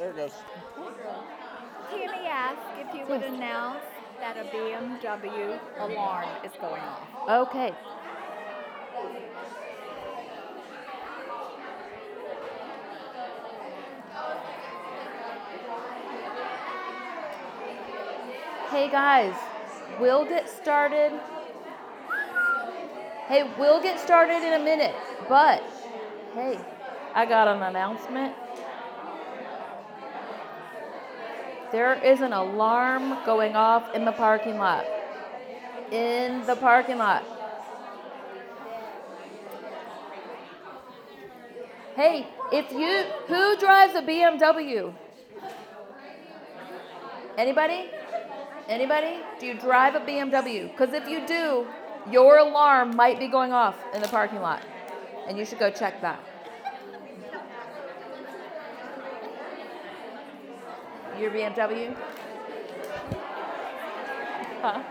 There it goes. Tammy asked if you would announce that a BMW alarm is going off. Okay. Hey guys, we'll get started. Hey, we'll get started in a minute, but hey, I got an announcement. There is an alarm going off in the parking lot. In the parking lot. Hey, if you who drives a BMW? Anybody? Anybody? Do you drive a BMW? Because if you do, your alarm might be going off in the parking lot. And you should go check that. Your BMW? Huh?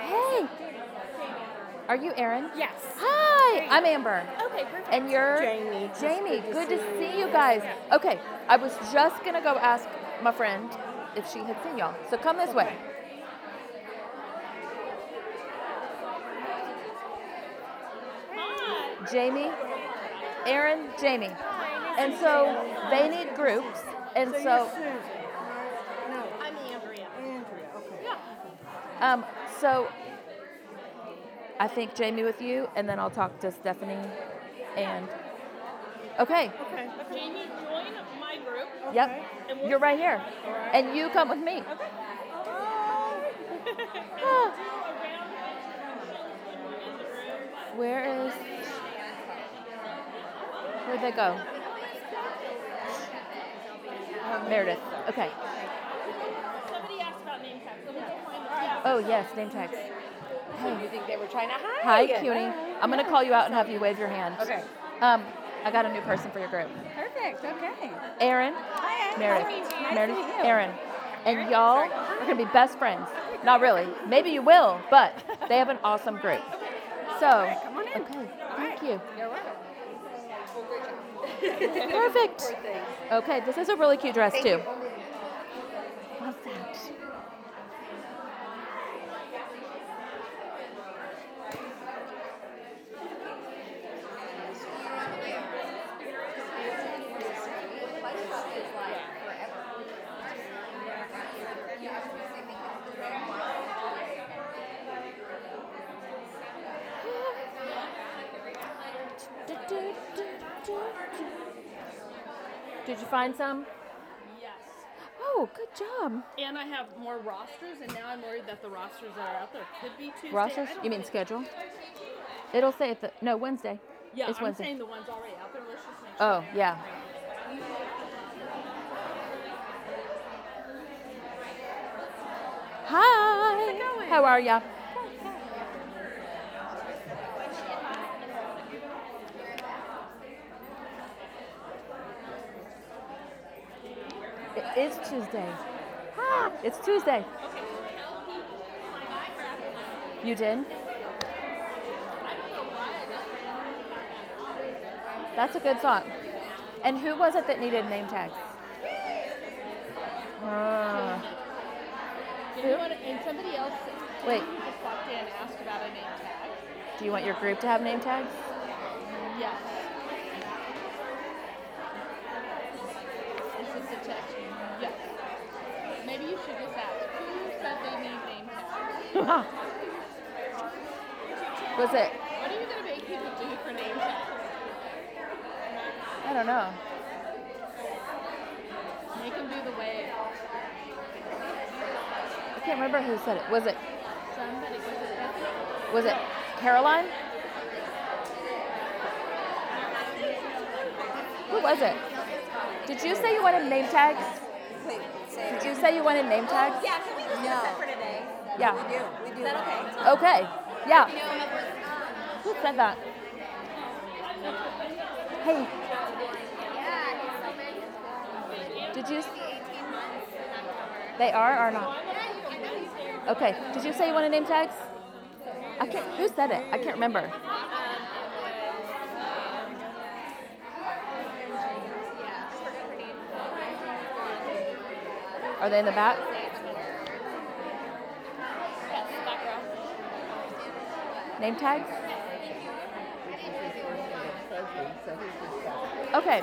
Hey! Are you Erin? Yes. Hi, I'm Amber. Okay, perfect. And you're Jamie. Jamie, good good to to see see you. you guys. Yeah. Okay, I was just gonna go ask my friend if she had seen y'all. So come this way. Jamie, Aaron, Jamie. And so they need groups. And So, so, you're Susan, right? No, I'm Andrea. Andrea. Okay. Yeah. um, so I think Jamie with you, and then I'll talk to Stephanie. And okay, Okay. Jamie, join my group. yep, And we'll you're right here, right. and you come with me. and we'll do a round when we're in the room. Where is? Where'd they go? Meredith. Okay. Somebody asked about name tags. So we'll go find them. Yeah. Oh yes, name tags. You think they were trying to hide Hi, it? cutie. I'm gonna call you out and have you wave your hand. Okay. Um, I got a new person for your group. Perfect. Okay. Aaron, Hi, Meredith, Nice Meredith. Aaron, and y'all are gonna be best friends. Not really. Maybe you will, but they have an awesome group. So, come on in. okay, thank you. You're welcome. Perfect. Okay, this is a really cute dress too. Love that. Did you find some? Yes. Oh, good job. And I have more rosters, and now I'm worried that the rosters that are out there could be Tuesday. Rosters? I don't You mean schedule? It'll say at the no Wednesday. Yeah, it's I'm Wednesday. saying the ones already out there. Let's just make sure. Oh yeah. Hi. How are ya? It is Tuesday. Ah, it's Tuesday. You did? That's a good song. And who was it that needed name tags? You? And somebody else Wait. just walked in asked about a name tag. do you want your group to have name tags? Yes. Is this a text? Yes. Should just ask who said they need name tags. was it? What are you gonna make people do for name tags? I don't know. Make them do the way I can't remember who said it. Was it somebody was it Bethany? was it Caroline? Who was it? Did you say you wanted name tags? Did you say you wanted name oh, tags? Yeah, can we just No. do that for today? Yeah. We do. We do. Is that okay? Okay. Yeah. Um, who said that? Hey, Yeah, did you? Say they are or not? Okay. Did you say you wanted name tags? I can't. Who said it? I can't remember. Are they in the back? Yes, back row. Name tags? Okay.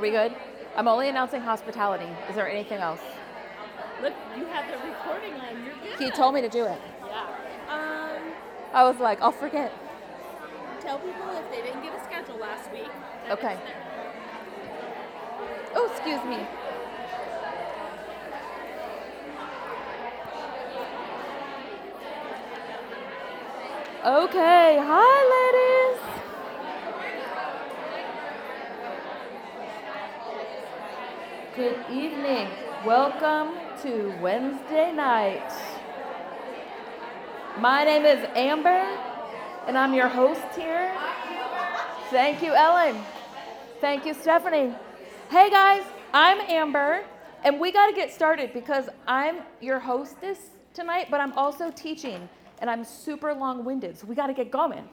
Are we good? I'm only announcing hospitality. Is there anything else? Look, you have the recording on. You're good. He told me to do it. Yeah. Um, I was like, I'll forget. tell people if they didn't get a schedule last week. Okay. Oh, excuse me. Okay, hi, ladies. Good evening. Welcome to Wednesday night. My name is Amber, and I'm your host here. Thank you, Ellen. Thank you, Stephanie. Hey guys, I'm Amber, and we got to get started because I'm your hostess tonight, but I'm also teaching, and I'm super long winded, so we got to get going.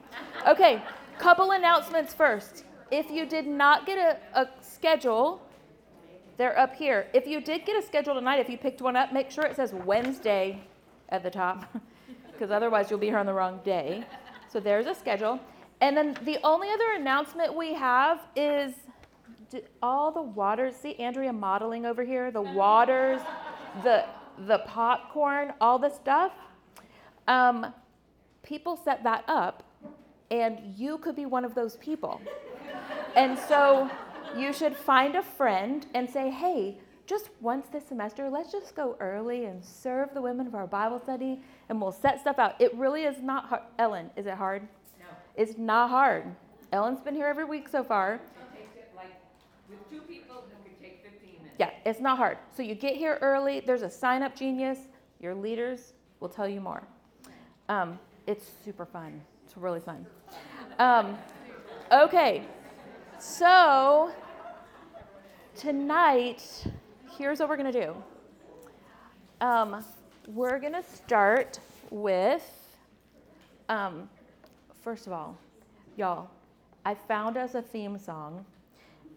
Okay, couple announcements first. If you did not get a, a schedule, they're up here. If you did get a schedule tonight, if you picked one up, make sure it says Wednesday at the top, because otherwise you'll be here on the wrong day. So there's a schedule. And then the only other announcement we have is all the waters. See Andrea modeling over here? The waters, the the popcorn, all the stuff. Um, people set that up, and you could be one of those people. And so you should find a friend and say, hey, just once this semester, let's just go early and serve the women of our Bible study and we'll set stuff out. It really is not hard. Ellen, is it hard? No. It's not hard. Ellen's been here every week so far. With two people, it could take 15 minutes. Yeah, it's not hard. So you get here early. There's a sign up genius. Your leaders will tell you more. Um, it's super fun. It's really fun. Um, okay, so tonight, here's what we're going to do. Um, we're going to start with, um, first of all, y'all, I found us a theme song.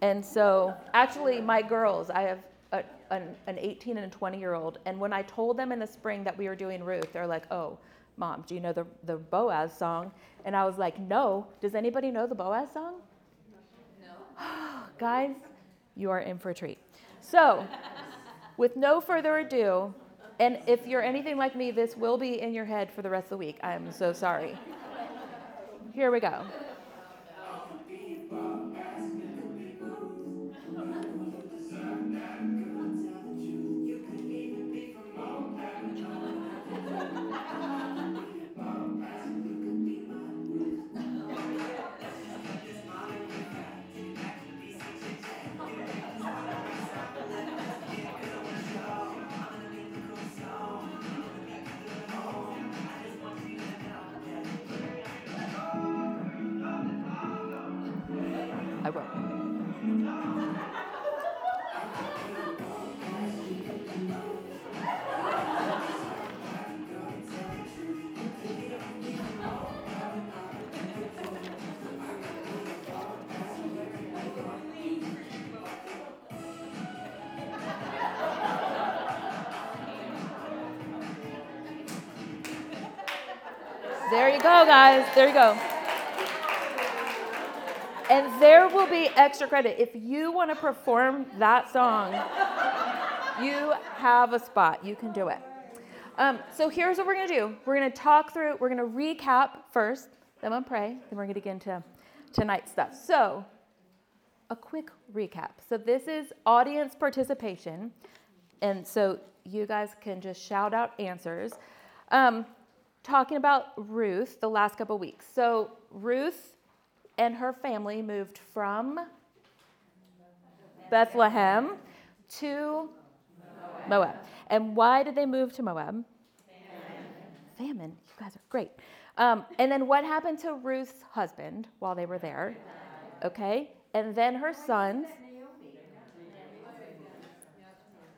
And so, actually, my girls, I have a, an, an 18 and a 20 year old, and when I told them in the spring that we were doing Ruth, they're like, oh, mom, do you know the, the Boaz song? And I was like, no. Does anybody know the Boaz song? No. Guys, you are in for a treat. So, with no further ado, and if you're anything like me, this will be in your head for the rest of the week. I'm so sorry. Here we go. There you go, guys. There you go. And there will be extra credit. If you want to perform that song, you have a spot. You can do it. Um, so here's what we're going to do we're going to talk through, we're going to recap first then we'll pray, then we're gonna get into tonight's stuff. So, a quick recap. So, this is audience participation, and so you guys can just shout out answers. Um, talking about Ruth the last couple weeks. So, Ruth and her family moved from Bethlehem to Moab. And why did they move to Moab? Famine. You guys are great. Um, and then what happened to Ruth's husband while they were there? Okay. And then her sons.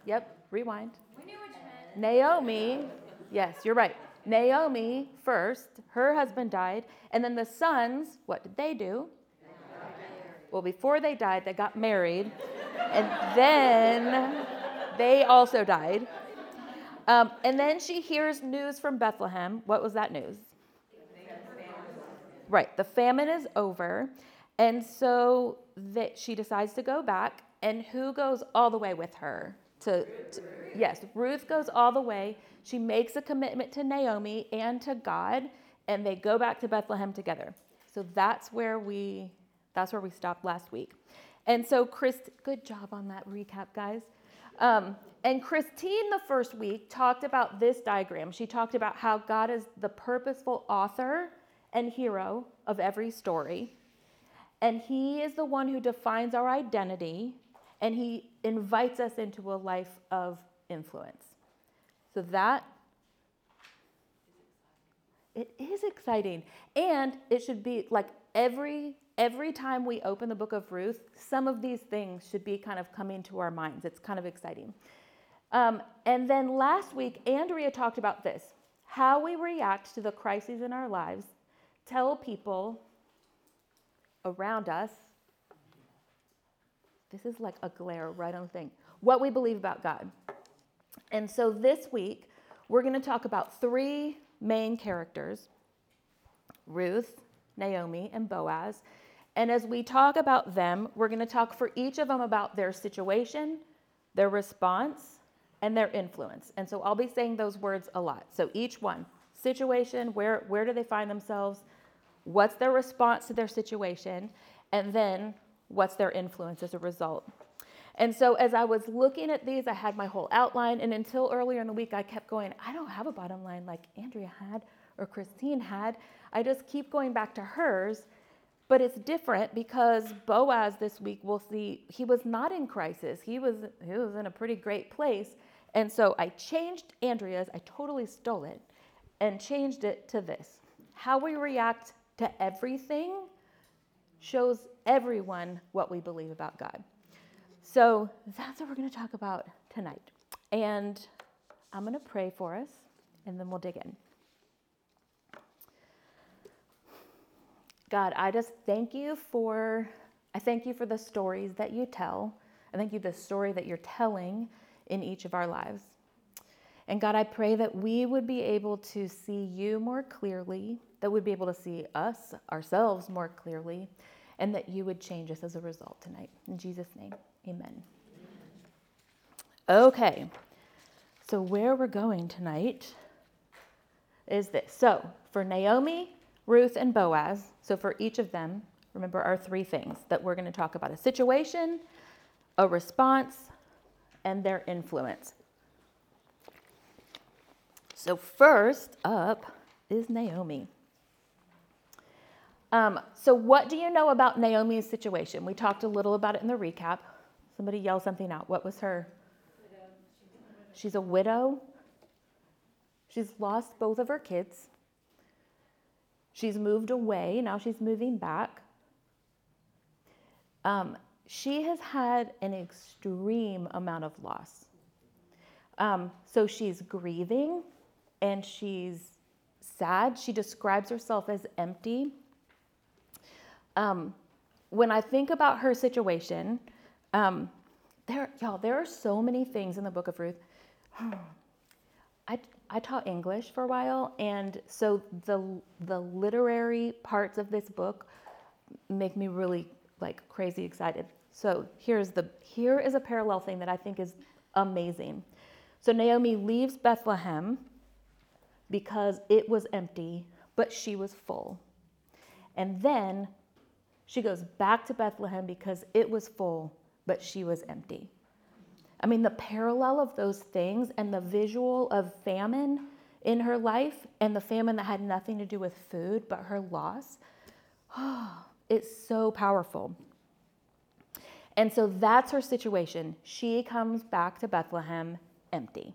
Yep, rewind. Naomi, yes, you're right. Naomi first, her husband died. And then the sons, what did they do? Well, before they died, they got married. And then they also died. Um, and then she hears news from Bethlehem. What was that news? Right, the famine is over. And so that she decides to go back. And who goes all the way with her? To, to yes, Ruth goes all the way. She makes a commitment to Naomi and to God, and they go back to Bethlehem together. So that's where we that's where we stopped last week. And so Chris, good job on that recap, guys. Um, and Christine, the first week, talked about this diagram. She talked about how God is the purposeful author and hero of every story. And He is the one who defines our identity, and He invites us into a life of influence. So that it is exciting. And it should be like every every time we open the book of Ruth, some of these things should be kind of coming to our minds. It's kind of exciting. Um, and then last week, Andrea talked about this how we react to the crises in our lives, tell people around us. This is like a glare right on the thing. What we believe about God. And so this week, we're going to talk about three main characters Ruth, Naomi, and Boaz. And as we talk about them, we're going to talk for each of them about their situation, their response, and their influence. And so I'll be saying those words a lot. So each one situation, where, where do they find themselves? What's their response to their situation? And then what's their influence as a result? And so as I was looking at these, I had my whole outline. And until earlier in the week, I kept going, I don't have a bottom line like Andrea had or Christine had. I just keep going back to hers. But it's different because Boaz this week, we'll see, he was not in crisis. He was, he was in a pretty great place. And so I changed Andrea's, I totally stole it, and changed it to this. How we react to everything shows everyone what we believe about God. So that's what we're going to talk about tonight. And I'm going to pray for us, and then we'll dig in. God, I just thank you for I thank you for the stories that you tell. I thank you the story that you're telling in each of our lives. And God, I pray that we would be able to see you more clearly, that we'd be able to see us, ourselves more clearly, and that you would change us as a result tonight. In Jesus' name, amen. Okay, so where we're going tonight is this. So for Naomi, Ruth, and Boaz, so for each of them, remember our three things that we're going to talk about a situation, a response, and their influence. So, first up is Naomi. Um, so, what do you know about Naomi's situation? We talked a little about it in the recap. Somebody yell something out. What was her? She's a widow. She's lost both of her kids. She's moved away, now she's moving back. Um, she has had an extreme amount of loss. Um, so she's grieving and she's sad. She describes herself as empty. Um, when I think about her situation, um, there, y'all, there are so many things in the book of Ruth. I, I taught English for a while, and so the the literary parts of this book make me really like crazy excited. So here's the here is a parallel thing that I think is amazing. So Naomi leaves Bethlehem because it was empty, but she was full. And then she goes back to Bethlehem because it was full, but she was empty. I mean, the parallel of those things and the visual of famine in her life and the famine that had nothing to do with food but her loss, oh, it's so powerful. And so that's her situation. She comes back to Bethlehem empty.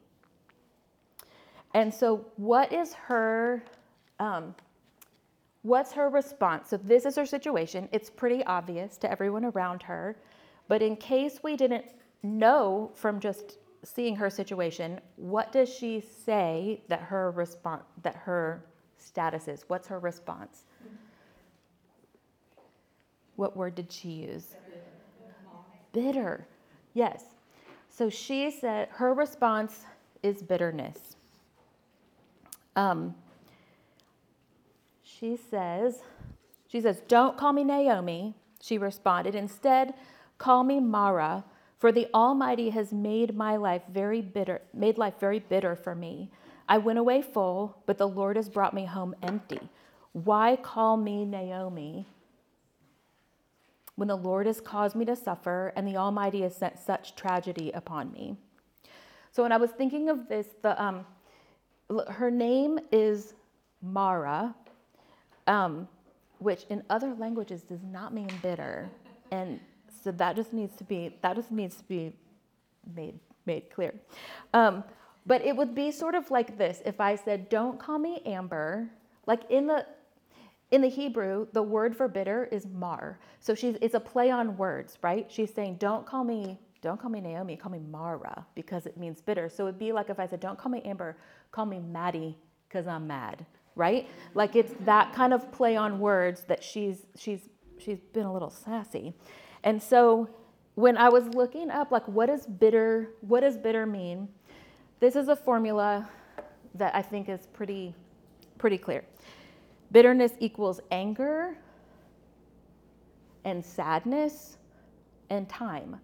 And so, what is her, um, what's her response? So, this is her situation. It's pretty obvious to everyone around her. But in case we didn't know from just seeing her situation, what does she say that her response, that her status is? What's her response? What word did she use? Bitter. Yes. So she said her response is bitterness. Um, she says, she says, "Don't call me Naomi." She responded. Instead, call me Mara, for the Almighty has made my life very bitter, made life very bitter for me. I went away full, but the Lord has brought me home empty. Why call me Naomi? when the Lord has caused me to suffer and the Almighty has sent such tragedy upon me. So when I was thinking of this, the um, her name is Mara, um, which in other languages does not mean bitter, and so that just needs to be that just needs to be made made clear. Um, but it would be sort of like this if I said, "Don't call me Amber." Like in the in the Hebrew, the word for bitter is mar. So she's it's a play on words, right? She's saying, Don't call me, don't call me Naomi, call me Mara, because it means bitter. So it'd be like if I said, Don't call me Amber, call me Maddie, because I'm mad, right? Like it's that kind of play on words that she's she's she's been a little sassy. And so when I was looking up like what does bitter, what does bitter mean? This is a formula that I think is pretty pretty clear. Bitterness equals anger and sadness and time.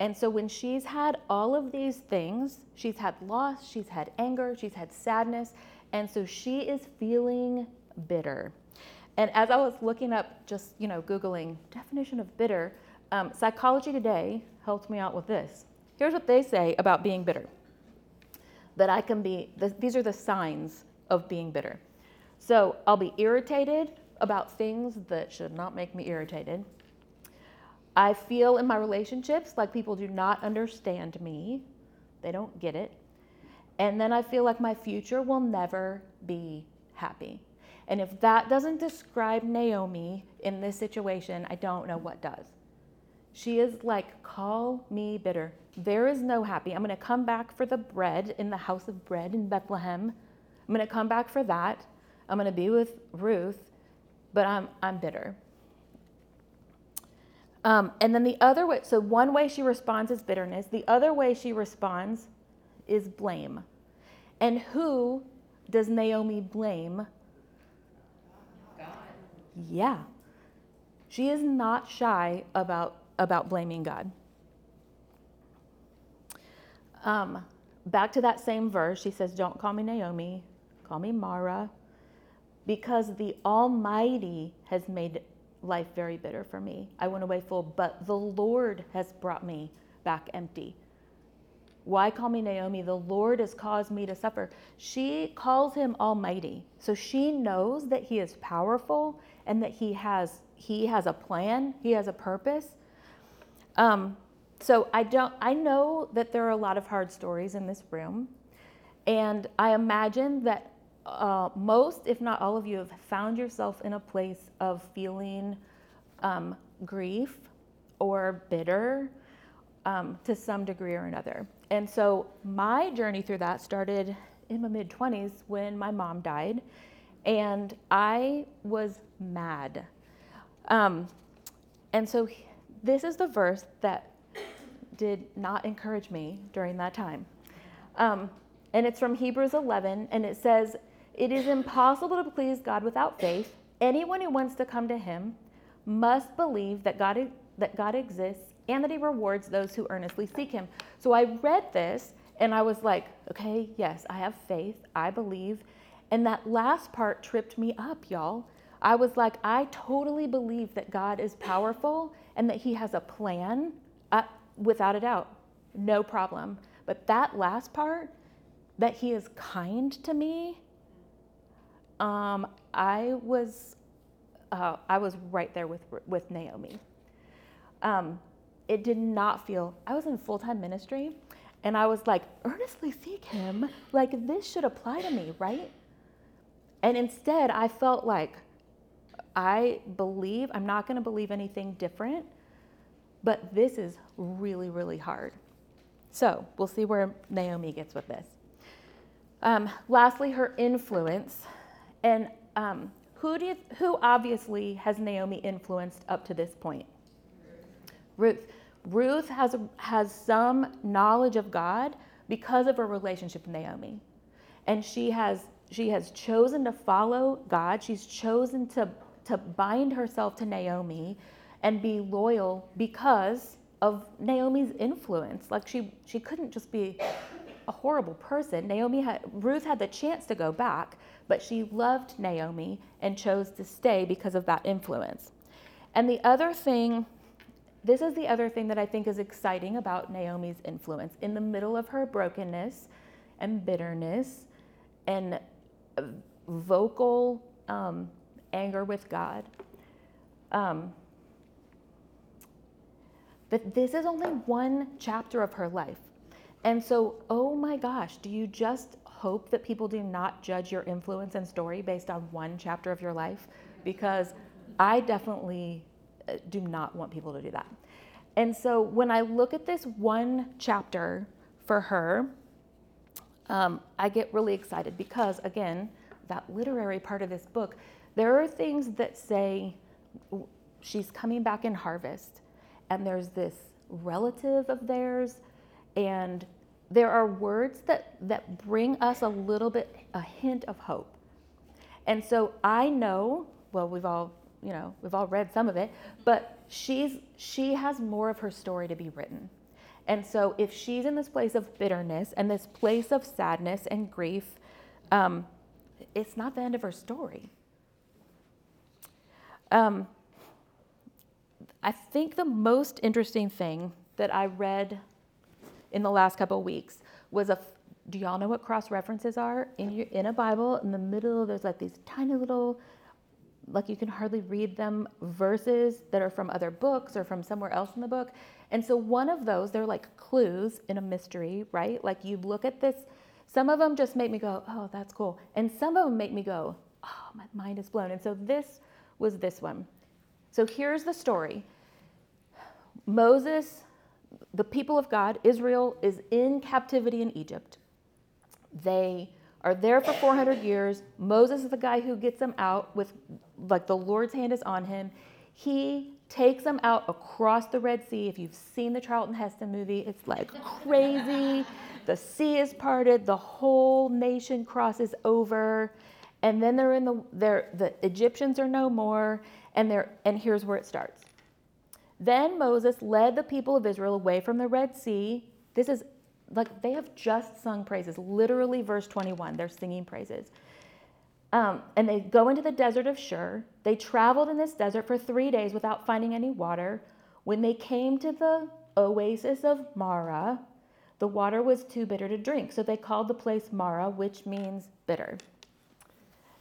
And so when she's had all of these things, she's had loss, she's had anger, she's had sadness, and so she is feeling bitter. And as I was looking up, just you know, googling definition of bitter, um, Psychology Today helped me out with this. Here's what they say about being bitter: that I can be. These are the signs of being bitter. So I'll be irritated about things that should not make me irritated. I feel in my relationships like people do not understand me, they don't get it. And then I feel like my future will never be happy. And if that doesn't describe Naomi in this situation, I don't know what does. She is like, call me bitter. There is no happy. I'm going to come back for the bread in the house of bread in Bethlehem. I'm going to come back for that. I'm going to be with Ruth, but I'm, I'm bitter. Um, and then the other way, so one way she responds is bitterness. The other way she responds is blame. And who does Naomi blame? Yeah. She is not shy about, about blaming God. Um, back to that same verse, she says, Don't call me Naomi, call me Mara because the Almighty has made life very bitter for me. I went away full, but the Lord has brought me back empty. Why call me Naomi? The Lord has caused me to suffer. She calls him Almighty. So she knows that he is powerful and that he has he has a plan, he has a purpose. Um, so I don't I know that there are a lot of hard stories in this room. And I imagine that uh, most, if not all of you, have found yourself in a place of feeling um, grief or bitter um, to some degree or another. And so my journey through that started in my mid 20s when my mom died, and I was mad. Um, and so this is the verse that did not encourage me during that time. Um, and it's from Hebrews 11, and it says, it is impossible to please God without faith. Anyone who wants to come to Him must believe that God, that God exists and that He rewards those who earnestly seek Him. So I read this and I was like, okay, yes, I have faith. I believe. And that last part tripped me up, y'all. I was like, I totally believe that God is powerful and that He has a plan, uh, without a doubt, no problem. But that last part, that He is kind to me, um, I was, uh, I was right there with with Naomi. Um, it did not feel. I was in full time ministry, and I was like, earnestly seek Him. Like this should apply to me, right? And instead, I felt like I believe, I'm not going to believe anything different, but this is really, really hard. So we'll see where Naomi gets with this. Um, lastly, her influence. And um, who, do you, who obviously has Naomi influenced up to this point? Ruth. Ruth has, has some knowledge of God because of her relationship with Naomi. And she has she has chosen to follow God. She's chosen to, to bind herself to Naomi and be loyal because of Naomi's influence. Like she, she couldn't just be a horrible person. Naomi had, Ruth had the chance to go back, but she loved Naomi and chose to stay because of that influence. And the other thing, this is the other thing that I think is exciting about Naomi's influence. In the middle of her brokenness and bitterness and vocal um, anger with God. Um, but this is only one chapter of her life. And so, oh my gosh, do you just hope that people do not judge your influence and story based on one chapter of your life? Because I definitely uh, do not want people to do that. And so, when I look at this one chapter for her, um, I get really excited because, again, that literary part of this book, there are things that say she's coming back in harvest, and there's this relative of theirs, and there are words that, that bring us a little bit, a hint of hope. And so I know, well, we've all, you know, we've all read some of it, but she's, she has more of her story to be written. And so, if she's in this place of bitterness and this place of sadness and grief, um, it's not the end of her story. Um, I think the most interesting thing that I read in the last couple of weeks was a. Do y'all know what cross references are in your, in a Bible? In the middle, there's like these tiny little, like you can hardly read them, verses that are from other books or from somewhere else in the book. And so one of those, they're like clues in a mystery, right? Like you look at this, some of them just make me go, oh, that's cool. And some of them make me go, oh, my mind is blown. And so this was this one. So here's the story Moses, the people of God, Israel, is in captivity in Egypt. They are there for 400 years. Moses is the guy who gets them out with, like, the Lord's hand is on him. He takes them out across the Red Sea. If you've seen the Charlton Heston movie, it's like crazy. the sea is parted, the whole nation crosses over, and then they're in the they're, the Egyptians are no more, and they're and here's where it starts. Then Moses led the people of Israel away from the Red Sea. This is like they have just sung praises. Literally, verse 21, they're singing praises. Um, and they go into the desert of Shur. They traveled in this desert for three days without finding any water. When they came to the oasis of Marah, the water was too bitter to drink. So they called the place Marah, which means bitter.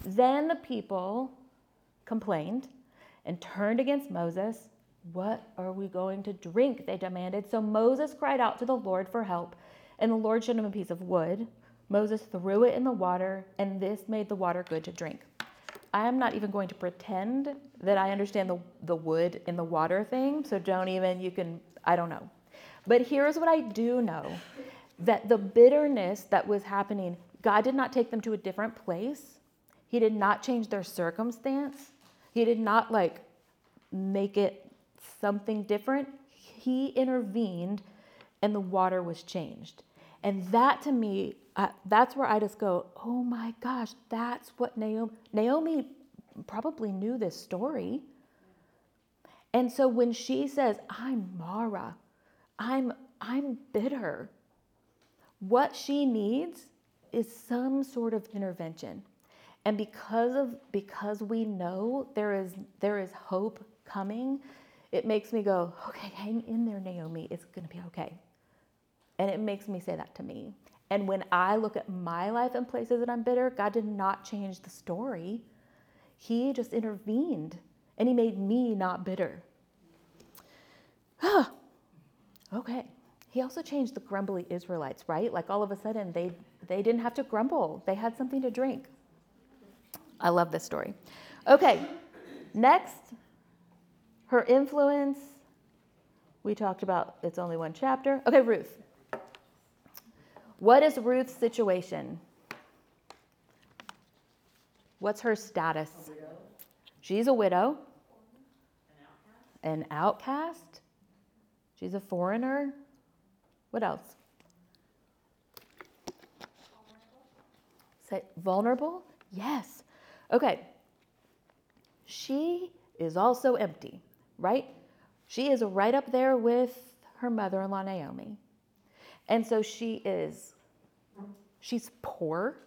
Then the people complained and turned against Moses. What are we going to drink? They demanded. So Moses cried out to the Lord for help, and the Lord showed him a piece of wood. Moses threw it in the water, and this made the water good to drink. I am not even going to pretend that I understand the, the wood in the water thing, so don't even, you can, I don't know. But here's what I do know that the bitterness that was happening, God did not take them to a different place. He did not change their circumstance. He did not like make it something different. He intervened and the water was changed. And that to me uh, that's where I just go, oh my gosh, that's what Naomi, Naomi probably knew this story. And so when she says, I'm Mara, I'm, I'm bitter, what she needs is some sort of intervention. And because of because we know there is there is hope coming, it makes me go, okay, hang in there, Naomi. It's gonna be okay. And it makes me say that to me. And when I look at my life and places that I'm bitter, God did not change the story. He just intervened and He made me not bitter. okay. He also changed the grumbly Israelites, right? Like all of a sudden they, they didn't have to grumble, they had something to drink. I love this story. Okay, next, her influence. We talked about it's only one chapter. Okay, Ruth. What is Ruth's situation? What's her status? She's a widow, an outcast. She's a foreigner. What else? Say vulnerable? Yes. Okay. She is also empty, right? She is right up there with her mother in law, Naomi. And so she is, she's poor.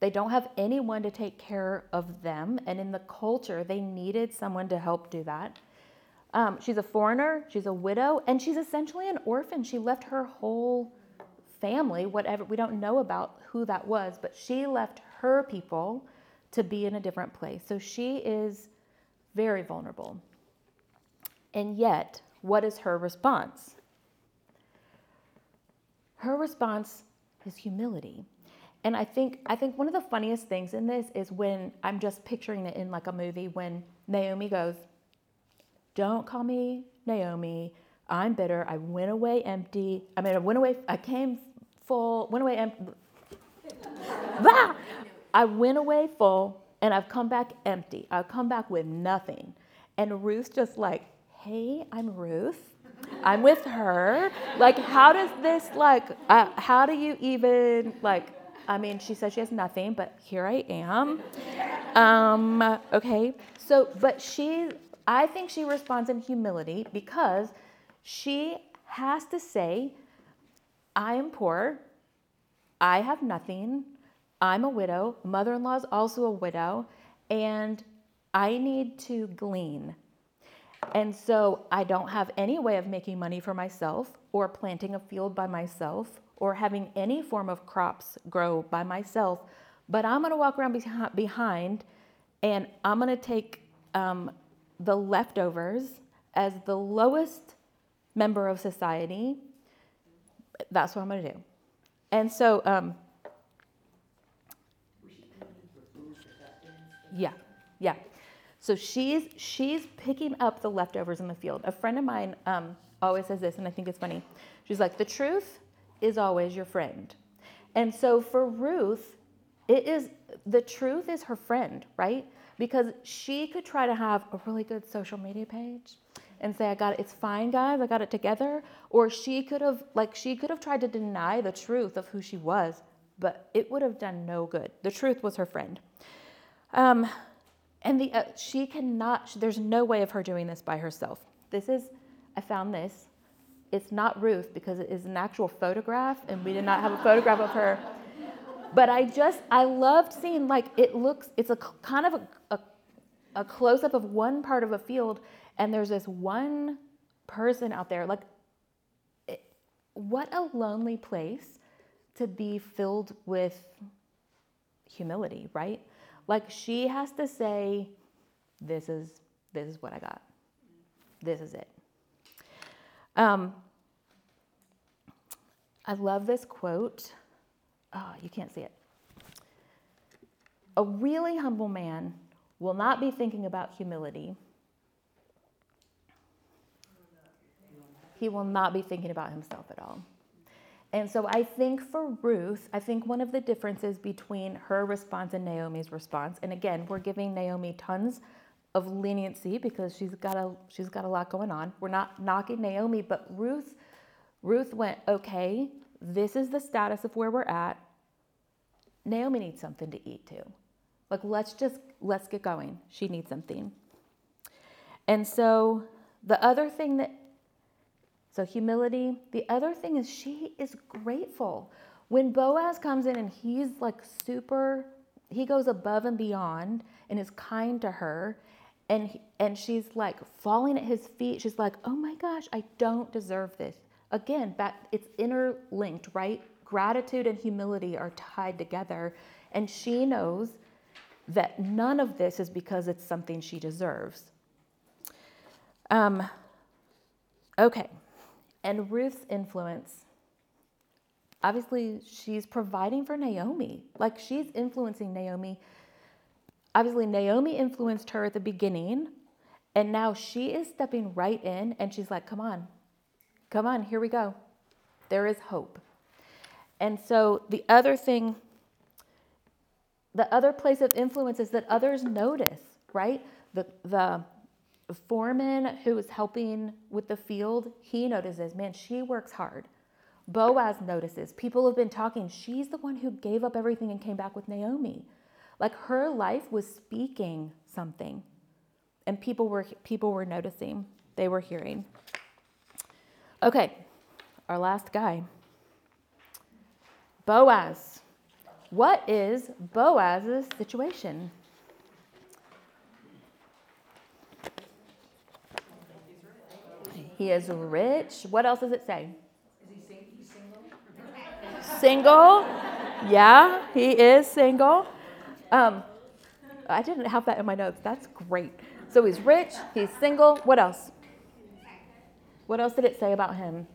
They don't have anyone to take care of them. And in the culture, they needed someone to help do that. Um, she's a foreigner, she's a widow, and she's essentially an orphan. She left her whole family, whatever, we don't know about who that was, but she left her people to be in a different place. So she is very vulnerable. And yet, what is her response? Her response is humility. And I think I think one of the funniest things in this is when I'm just picturing it in like a movie when Naomi goes, "Don't call me Naomi. I'm bitter. I went away empty. I mean, I went away. I came full. Went away empty. Ah! I went away full, and I've come back empty. I've come back with nothing." And Ruth's just like, "Hey, I'm Ruth. I'm with her. Like, how does this, like, uh, how do you even, like, I mean, she says she has nothing, but here I am. Um, okay, so, but she, I think she responds in humility because she has to say, I am poor, I have nothing, I'm a widow, mother in law is also a widow, and I need to glean. And so I don't have any way of making money for myself or planting a field by myself or having any form of crops grow by myself. But I'm going to walk around behind and I'm going to take um, the leftovers as the lowest member of society. That's what I'm going to do. And so, um, yeah, yeah. So she's she's picking up the leftovers in the field. A friend of mine um, always says this, and I think it's funny. She's like, "The truth is always your friend," and so for Ruth, it is the truth is her friend, right? Because she could try to have a really good social media page and say, "I got it. It's fine, guys. I got it together," or she could have like she could have tried to deny the truth of who she was, but it would have done no good. The truth was her friend. Um, and the, uh, she cannot, there's no way of her doing this by herself. This is, I found this. It's not Ruth because it is an actual photograph, and we did not have a photograph of her. But I just, I loved seeing, like, it looks, it's a kind of a, a, a close up of one part of a field, and there's this one person out there. Like, it, what a lonely place to be filled with humility, right? Like she has to say, this is this is what I got. This is it. Um, I love this quote. Oh, you can't see it. A really humble man will not be thinking about humility. He will not be thinking about himself at all. And so I think for Ruth, I think one of the differences between her response and Naomi's response, and again, we're giving Naomi tons of leniency because she's got a she's got a lot going on. We're not knocking Naomi, but Ruth Ruth went, "Okay, this is the status of where we're at. Naomi needs something to eat too. Like let's just let's get going. She needs something." And so the other thing that so, humility. The other thing is she is grateful. When Boaz comes in and he's like super, he goes above and beyond and is kind to her and and she's like falling at his feet she's like oh my gosh i don't deserve this again back it's interlinked right gratitude and humility are tied together and she knows that none of this is because it's something she deserves um, okay and ruth's influence obviously she's providing for Naomi. Like she's influencing Naomi. Obviously, Naomi influenced her at the beginning, and now she is stepping right in and she's like, come on, come on, here we go. There is hope. And so the other thing, the other place of influence is that others notice, right? The, the foreman who is helping with the field, he notices, man, she works hard. Boaz notices. People have been talking. She's the one who gave up everything and came back with Naomi. Like her life was speaking something. And people were people were noticing. They were hearing. Okay. Our last guy. Boaz. What is Boaz's situation? He is rich. What else does it say? single. Yeah, he is single. Um, I didn't have that in my notes. That's great. So he's rich, he's single. What else? What else did it say about him?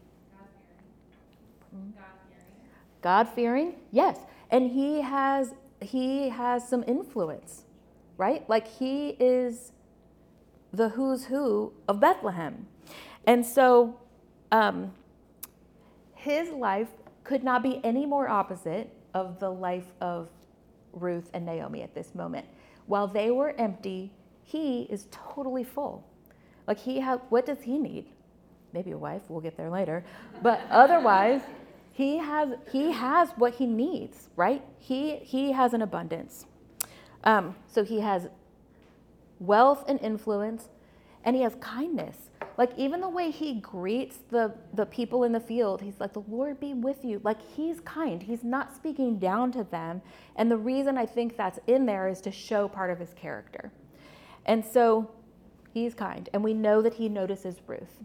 God fearing? God fearing? Yes. And he has he has some influence, right? Like he is the who's who of Bethlehem. And so um, his life could not be any more opposite of the life of Ruth and Naomi at this moment. While they were empty, he is totally full. Like he had, what does he need? Maybe a wife. We'll get there later. But otherwise, he has he has what he needs. Right? He he has an abundance. Um, so he has wealth and influence, and he has kindness. Like even the way he greets the, the people in the field, he's like, the Lord be with you. Like he's kind. He's not speaking down to them. And the reason I think that's in there is to show part of his character. And so he's kind. And we know that he notices Ruth.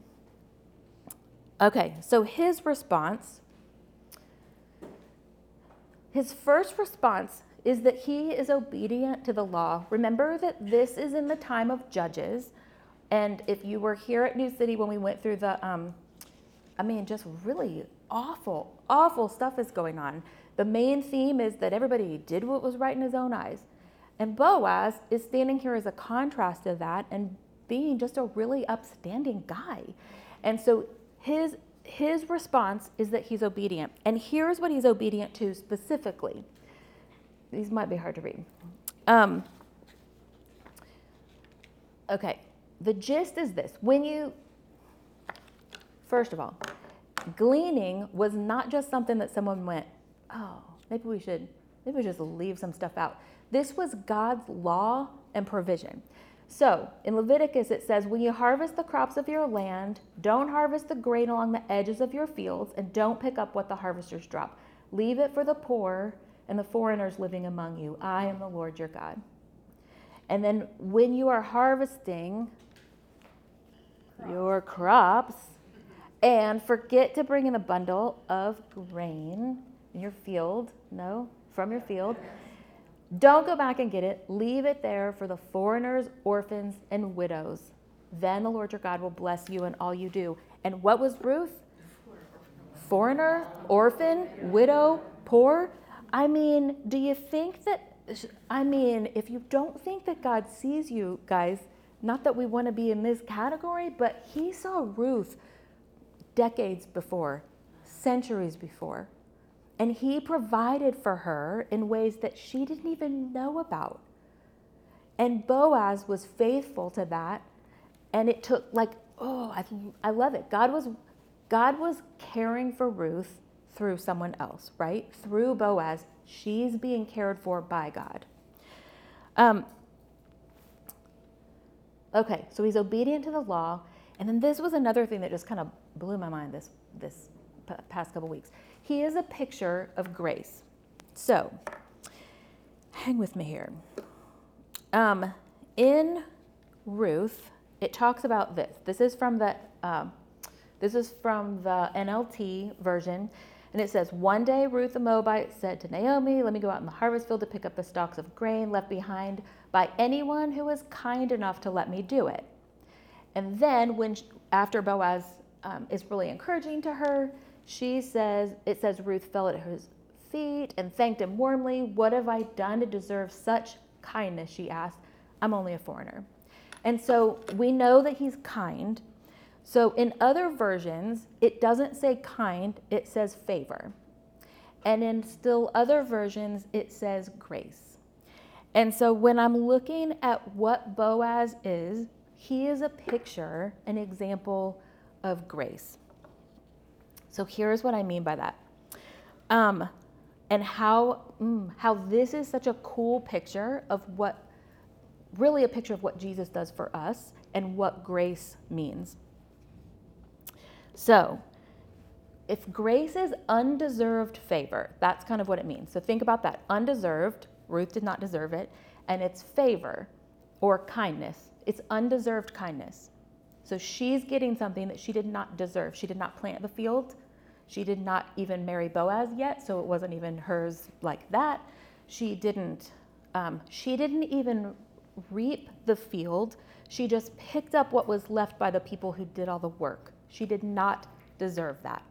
Okay, so his response, his first response is that he is obedient to the law. Remember that this is in the time of judges. And if you were here at New City when we went through the, um, I mean, just really awful, awful stuff is going on. The main theme is that everybody did what was right in his own eyes. And Boaz is standing here as a contrast to that and being just a really upstanding guy. And so his his response is that he's obedient. And here's what he's obedient to specifically. These might be hard to read. Um, okay, the gist is this when you, first of all, gleaning was not just something that someone went, oh, maybe we should, maybe we just leave some stuff out. This was God's law and provision. So in Leviticus, it says, When you harvest the crops of your land, don't harvest the grain along the edges of your fields, and don't pick up what the harvesters drop. Leave it for the poor and the foreigners living among you. I am the Lord your God. And then when you are harvesting your crops and forget to bring in a bundle of grain in your field, no, from your field. Don't go back and get it. Leave it there for the foreigners, orphans, and widows. Then the Lord your God will bless you in all you do. And what was Ruth? Foreigner, orphan, widow, poor. I mean, do you think that? I mean, if you don't think that God sees you, guys, not that we want to be in this category, but he saw Ruth decades before, centuries before. And he provided for her in ways that she didn't even know about. And Boaz was faithful to that. And it took like, oh, I, I love it. God was, God was caring for Ruth through someone else, right? Through Boaz. She's being cared for by God. Um, okay, so he's obedient to the law. And then this was another thing that just kind of blew my mind this, this past couple weeks. He is a picture of grace. So, hang with me here. Um, in Ruth, it talks about this. This is from the um, this is from the NLT version, and it says, "One day Ruth the Moabite said to Naomi, "Let me go out in the harvest field to pick up the stalks of grain left behind by anyone who is kind enough to let me do it." And then, when after Boaz um, is really encouraging to her, she says, "It says Ruth fell at his feet and thanked him warmly. What have I done to deserve such kindness?" She asked. I'm only a foreigner. And so we know that he's kind. So in other versions, it doesn't say kind, it says favor. And in still other versions, it says grace. And so when I'm looking at what Boaz is, he is a picture, an example of grace. So here's what I mean by that. Um, and how, mm, how this is such a cool picture of what really a picture of what Jesus does for us and what grace means. So, if grace is undeserved favor, that's kind of what it means. So, think about that. Undeserved, Ruth did not deserve it, and it's favor or kindness. It's undeserved kindness. So, she's getting something that she did not deserve. She did not plant the field. She did not even marry Boaz yet, so it wasn't even hers like that. She didn't. Um, she didn't even reap the field. She just picked up what was left by the people who did all the work. She did not deserve that.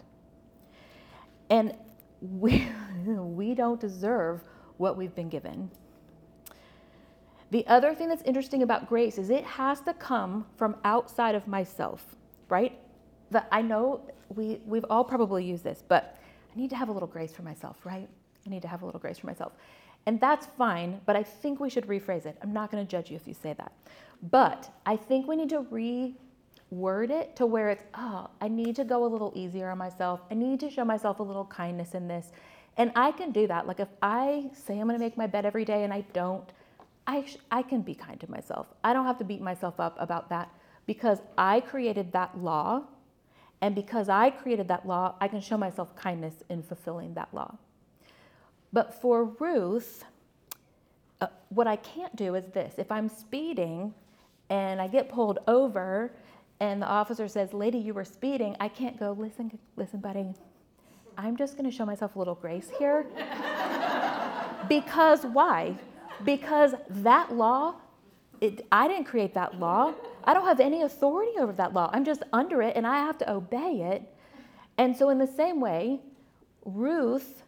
And we, we don't deserve what we've been given. The other thing that's interesting about grace is it has to come from outside of myself, right? That I know we, we've all probably used this, but I need to have a little grace for myself, right? I need to have a little grace for myself. And that's fine, but I think we should rephrase it. I'm not going to judge you if you say that. But I think we need to reword it to where it's, oh, I need to go a little easier on myself. I need to show myself a little kindness in this. And I can do that. Like if I say I'm going to make my bed every day and I don't, I, sh- I can be kind to myself. I don't have to beat myself up about that because I created that law. And because I created that law, I can show myself kindness in fulfilling that law. But for Ruth, uh, what I can't do is this if I'm speeding and I get pulled over and the officer says, Lady, you were speeding, I can't go, Listen, listen, buddy, I'm just going to show myself a little grace here. because why? Because that law, it, I didn't create that law. I don't have any authority over that law. I'm just under it and I have to obey it. And so, in the same way, Ruth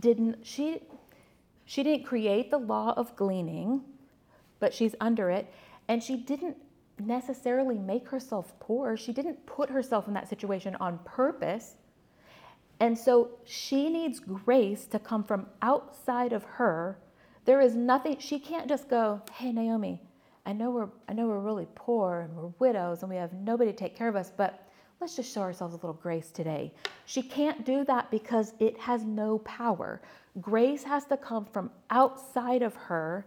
didn't she she didn't create the law of gleaning, but she's under it, and she didn't necessarily make herself poor. She didn't put herself in that situation on purpose. And so she needs grace to come from outside of her. There is nothing she can't just go, "Hey Naomi, I know we're I know we're really poor and we're widows and we have nobody to take care of us, but let's just show ourselves a little grace today. She can't do that because it has no power. Grace has to come from outside of her.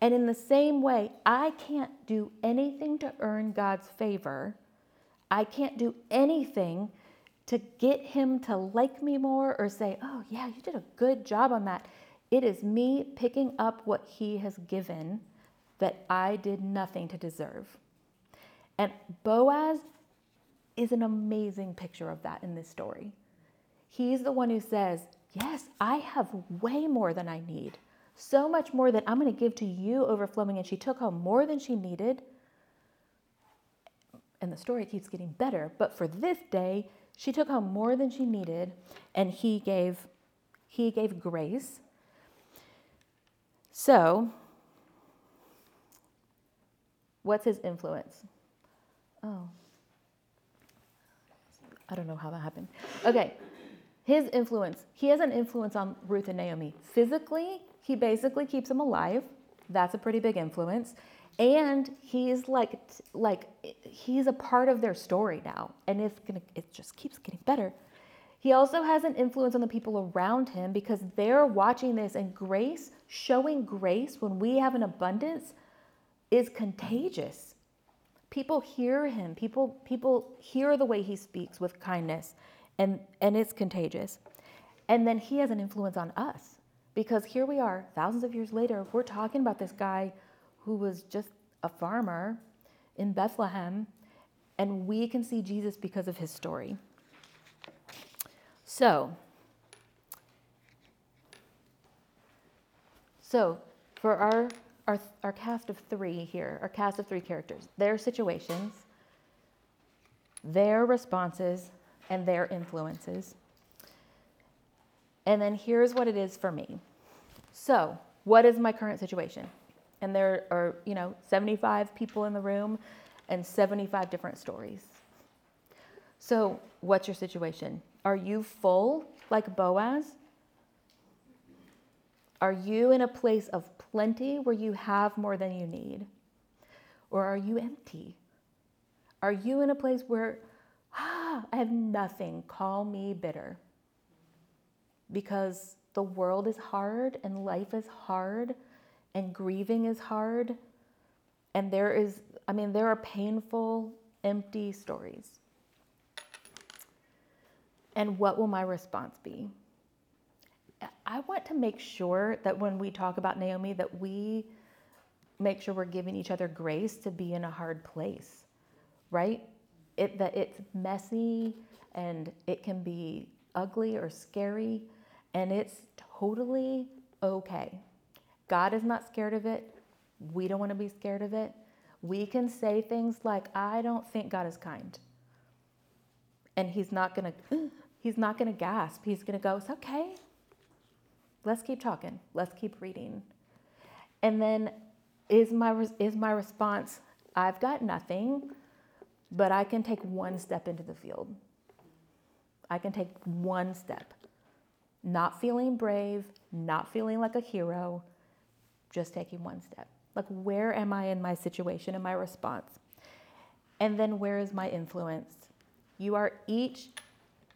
And in the same way, I can't do anything to earn God's favor. I can't do anything to get him to like me more or say, oh, yeah, you did a good job on that. It is me picking up what he has given that I did nothing to deserve. And Boaz is an amazing picture of that in this story. He's the one who says, Yes, I have way more than I need. So much more that I'm going to give to you overflowing. And she took home more than she needed. And the story keeps getting better. But for this day, she took home more than she needed, and he gave, he gave grace. So, what's his influence? Oh, I don't know how that happened. Okay, his influence. He has an influence on Ruth and Naomi. Physically, he basically keeps them alive. That's a pretty big influence. And he's like, like he's a part of their story now, and it's gonna, it just keeps getting better. He also has an influence on the people around him because they're watching this, and grace, showing grace when we have an abundance, is contagious. People hear him. People, people hear the way he speaks with kindness, and, and it's contagious. And then he has an influence on us Because here we are, thousands of years later, we're talking about this guy who was just a farmer in Bethlehem, and we can see Jesus because of his story. So, so for our, our, our cast of three here, our cast of three characters, their situations, their responses, and their influences. And then here's what it is for me. So, what is my current situation? And there are, you know, 75 people in the room and 75 different stories. So, what's your situation? Are you full like Boaz? Are you in a place of plenty where you have more than you need? Or are you empty? Are you in a place where, ah, I have nothing, call me bitter? Because the world is hard and life is hard and grieving is hard. And there is, I mean, there are painful, empty stories. And what will my response be? I want to make sure that when we talk about Naomi that we make sure we're giving each other grace to be in a hard place. Right? It that it's messy and it can be ugly or scary and it's totally okay. God is not scared of it. We don't want to be scared of it. We can say things like I don't think God is kind. And he's not going to he's not going to gasp. He's going to go, "It's okay. Let's keep talking. Let's keep reading. And then is my, is my response, I've got nothing, but I can take one step into the field. I can take one step. Not feeling brave, not feeling like a hero, just taking one step. Like, where am I in my situation and my response? And then, where is my influence? You are each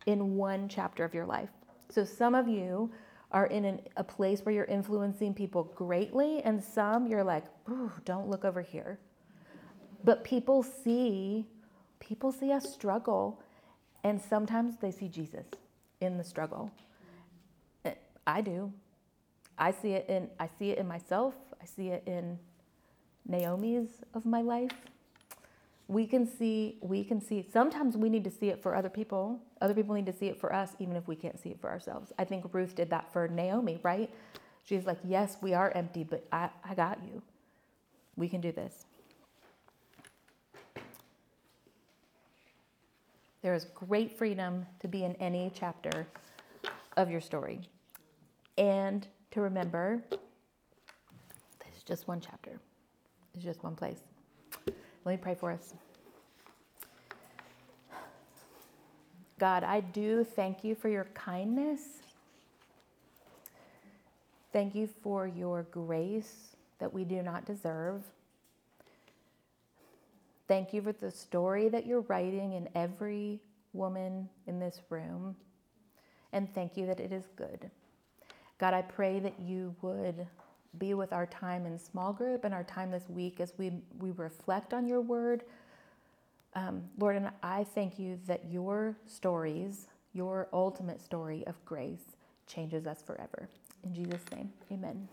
in one chapter of your life. So, some of you are in an, a place where you're influencing people greatly, and some you're like, ooh, don't look over here. But people see, people see us struggle, and sometimes they see Jesus in the struggle. Eh, I do. I see it in I see it in myself. I see it in Naomi's of my life. We can see we can see sometimes we need to see it for other people. Other people need to see it for us even if we can't see it for ourselves. I think ruth did that for naomi right? She's like yes we are empty but i, I got you. We can do this. There is great freedom to be in any chapter of your story. And to remember there's just one chapter there's just one place let me pray for us. God, I do thank you for your kindness. Thank you for your grace that we do not deserve. Thank you for the story that you're writing in every woman in this room. And thank you that it is good. God, I pray that you would be with our time in small group and our time this week as we, we reflect on your word. Um, Lord, and I thank you that your stories, your ultimate story of grace, changes us forever. In Jesus' name, amen.